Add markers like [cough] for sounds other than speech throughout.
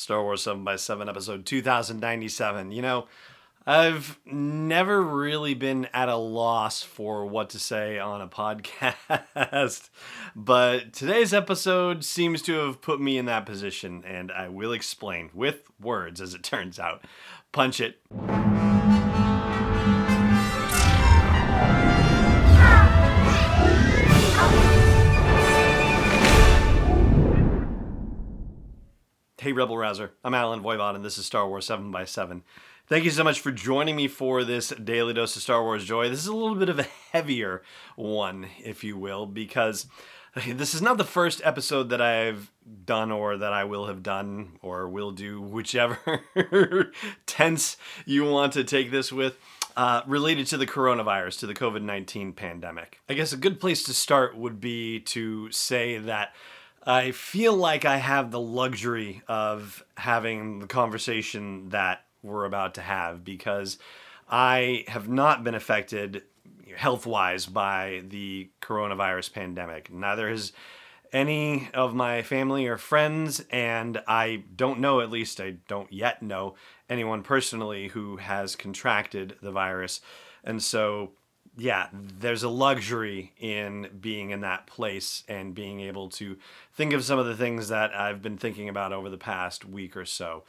Star Wars 7 by 7 episode 2097. You know, I've never really been at a loss for what to say on a [laughs] podcast, but today's episode seems to have put me in that position, and I will explain with words as it turns out. Punch it. Hey, Rebel Rouser. I'm Allen Voivod, and this is Star Wars 7 by 7 Thank you so much for joining me for this daily dose of Star Wars joy. This is a little bit of a heavier one, if you will, because this is not the first episode that I've done or that I will have done or will do, whichever [laughs] tense you want to take this with. Uh, related to the coronavirus, to the COVID 19 pandemic. I guess a good place to start would be to say that I feel like I have the luxury of having the conversation that we're about to have because I have not been affected health wise by the coronavirus pandemic. Neither has any of my family or friends, and I don't know, at least I don't yet know, anyone personally who has contracted the virus. And so yeah, there's a luxury in being in that place and being able to think of some of the things that I've been thinking about over the past week or so.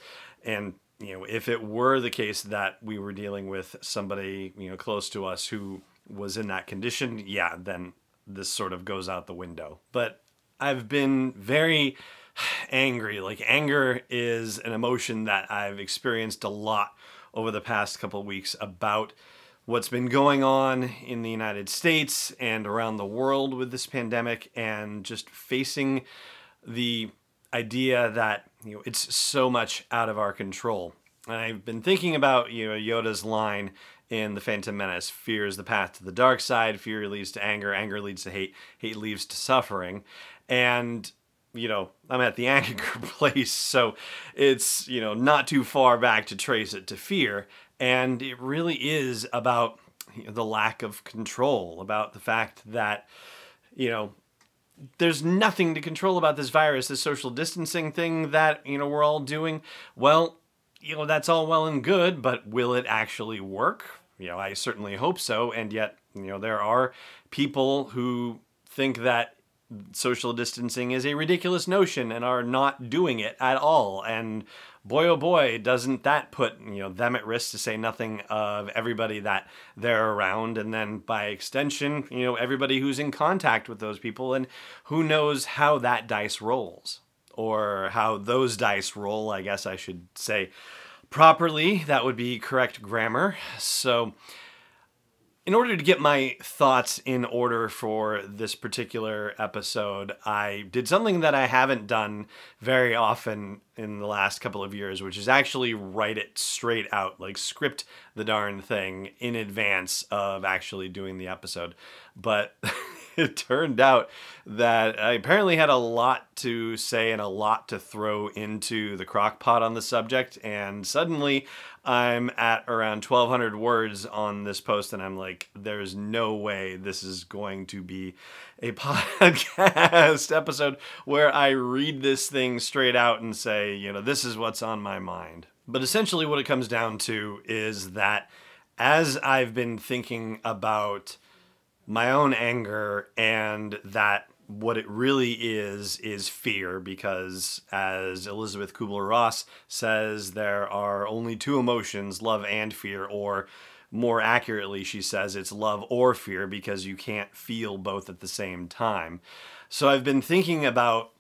And you know, if it were the case that we were dealing with somebody, you know, close to us who was in that condition, yeah, then this sort of goes out the window. But I've been very angry. Like anger is an emotion that I've experienced a lot over the past couple weeks about what's been going on in the United States and around the world with this pandemic and just facing the idea that you know it's so much out of our control. And I've been thinking about you know Yoda's line in the Phantom Menace: "Fear is the path to the dark side. Fear leads to anger. Anger leads to hate. Hate leads to suffering." And you know, I'm at the [laughs] anger [laughs] place, so it's you know not too far back to trace it to fear. And it really is about you know, the lack of control, about the fact that, you know, there's nothing to control about this virus, this social distancing thing that, you know, we're all doing. Well, you know, that's all well and good, but will it actually work? You know, I certainly hope so. And yet, you know, there are people who think that social distancing is a ridiculous notion and are not doing it at all. And boy oh boy doesn't that put you know them at risk to say nothing of everybody that they're around? And then by extension you know everybody who's in contact with those people. And who knows how that dice rolls or how those dice roll i guess i should say properly. That would be correct grammar. So in order to get my thoughts in order for this particular episode, I did something that I haven't done very often in the last couple of years, which is actually write it straight out, like script the darn thing in advance of actually doing the episode. But [laughs] [laughs] it turned out that I apparently had a lot to say and a lot to throw into the crock pot on the subject. And suddenly I'm at around 1,200 words on this post, and I'm like, there's no way this is going to be a [laughs] podcast episode where I read this thing straight out and say, you know, this is what's on my mind. But essentially, what it comes down to is that as I've been thinking about my own anger and that what it really is is fear because as Elizabeth Kubler-Ross says there are only two emotions love and fear or more accurately she says it's love or fear because you can't feel both at the same time. So I've been thinking about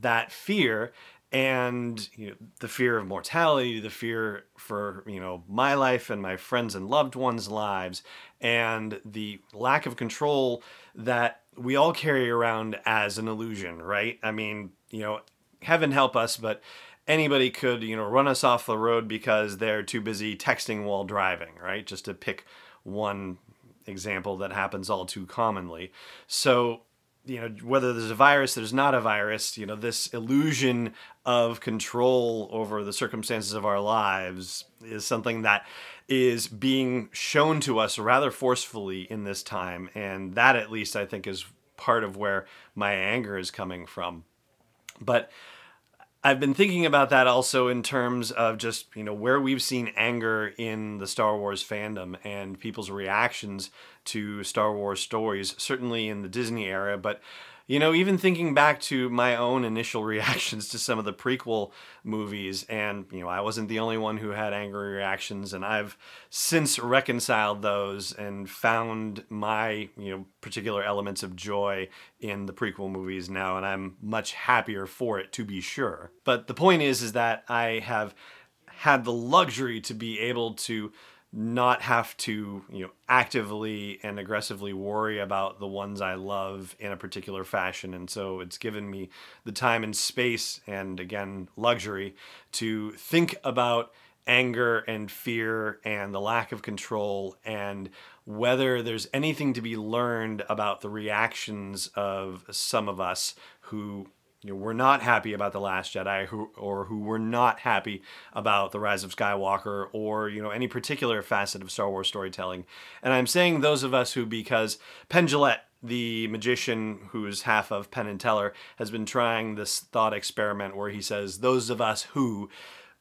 that fear and you know, the fear of mortality, the fear for you know my life and my friends and loved ones' lives, and the lack of control that we all carry around as an illusion, right? I mean, you know, heaven help us, but anybody could you know run us off the road because they're too busy texting while driving, right? Just to pick one example that happens all too commonly. So you know whether there's a virus there's not a virus you know this illusion of control over the circumstances of our lives is something that is being shown to us rather forcefully in this time. And that at least i think is part of where my anger is coming from. But I've been thinking about that also in terms of just, you know, where we've seen anger in the Star Wars fandom and people's reactions to Star Wars stories, certainly in the Disney era, but you know, even thinking back to my own initial [laughs] reactions to some of the prequel movies, and, you know, I wasn't the only one who had angry reactions, and I've since reconciled those and found my, you know, particular elements of joy in the prequel movies now, and I'm much happier for it, to be sure. But the point is, is that I have had the luxury to be able to not have to you know actively and aggressively worry about the ones I love in a particular fashion. And so it's given me the time and space and again luxury to think about anger and fear and the lack of control and whether there's anything to be learned about the reactions of some of us who you know, were not happy about the Last Jedi, who or who were not happy about the Rise of Skywalker, or you know any particular facet of Star Wars storytelling. And I'm saying those of us who, because Penn Jillette, the magician who's half of Penn and Teller, has been trying this thought experiment where he says those of us who,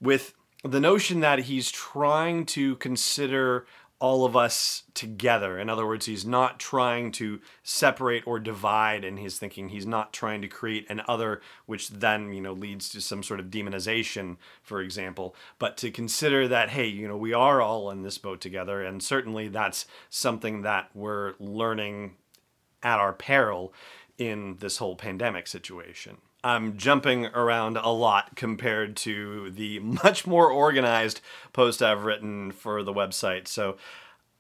with the notion that he's trying to consider all of us together. In other words, he's not trying to separate or divide in his thinking. He's not trying to create an other, which then, you know, leads to some sort of demonization, for example, but to consider that, hey, you know, we are all in this boat together. And certainly that's something that we're learning at our peril in this whole pandemic situation. I'm jumping around a lot compared to the much more organized post I've written for the website. So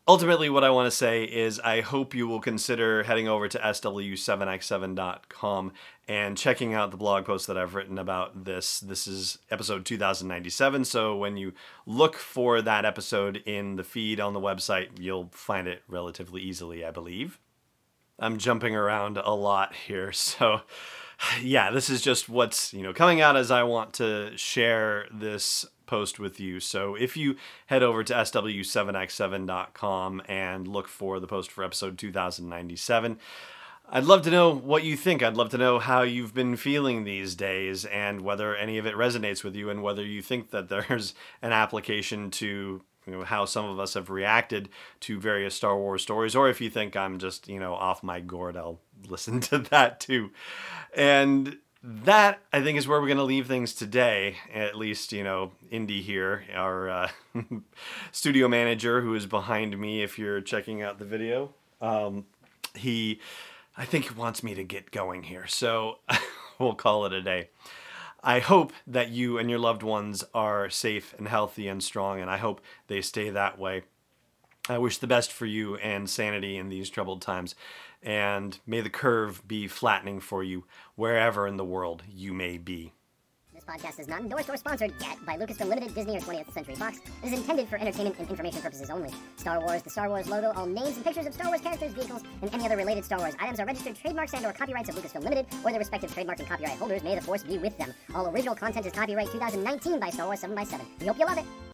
ultimately, what I want to say is I hope you will consider heading over to sw7x7.com and checking out the blog post that I've written about this. This is episode 2097. So when you look for that episode in the feed on the website, you'll find it relatively easily, I believe. I'm jumping around a lot here. [laughs] So [sighs] yeah, this is just what's, you know, coming out as I want to share this post with you. So if you head over to sw7x7.com and look for the post for episode 2097, I'd love to know what you think. I'd love to know how you've been feeling these days and whether any of it resonates with you and whether you think that [laughs] there's an application to you know how some of us have reacted to various Star Wars stories, or if you think I'm just you know off my gourd, I'll listen [laughs] to that too. And that I think is where we're going to leave things today. At least you know Indy here, our uh, [laughs] studio manager who is behind me. If you're checking out the video, um, he I think he wants me to get going here, so [laughs] we'll call it a day. I hope that you and your loved ones are safe and healthy and strong, and I hope they stay that way. I wish the best for you and sanity in these troubled times, and may the curve be flattening for you wherever in the world you may be This podcast is not endorsed or sponsored yet by Lucasfilm Limited, Disney, or 20th Century Fox. It is intended for entertainment and information purposes only. Star Wars, the Star Wars logo, all names and pictures of Star Wars characters, vehicles, and any other related Star Wars items are registered trademarks and or copyrights of Lucasfilm Limited or their respective trademark and copyright holders. May the force be with them. All original content is copyright 2019 by Star Wars 7x7. We hope you love it.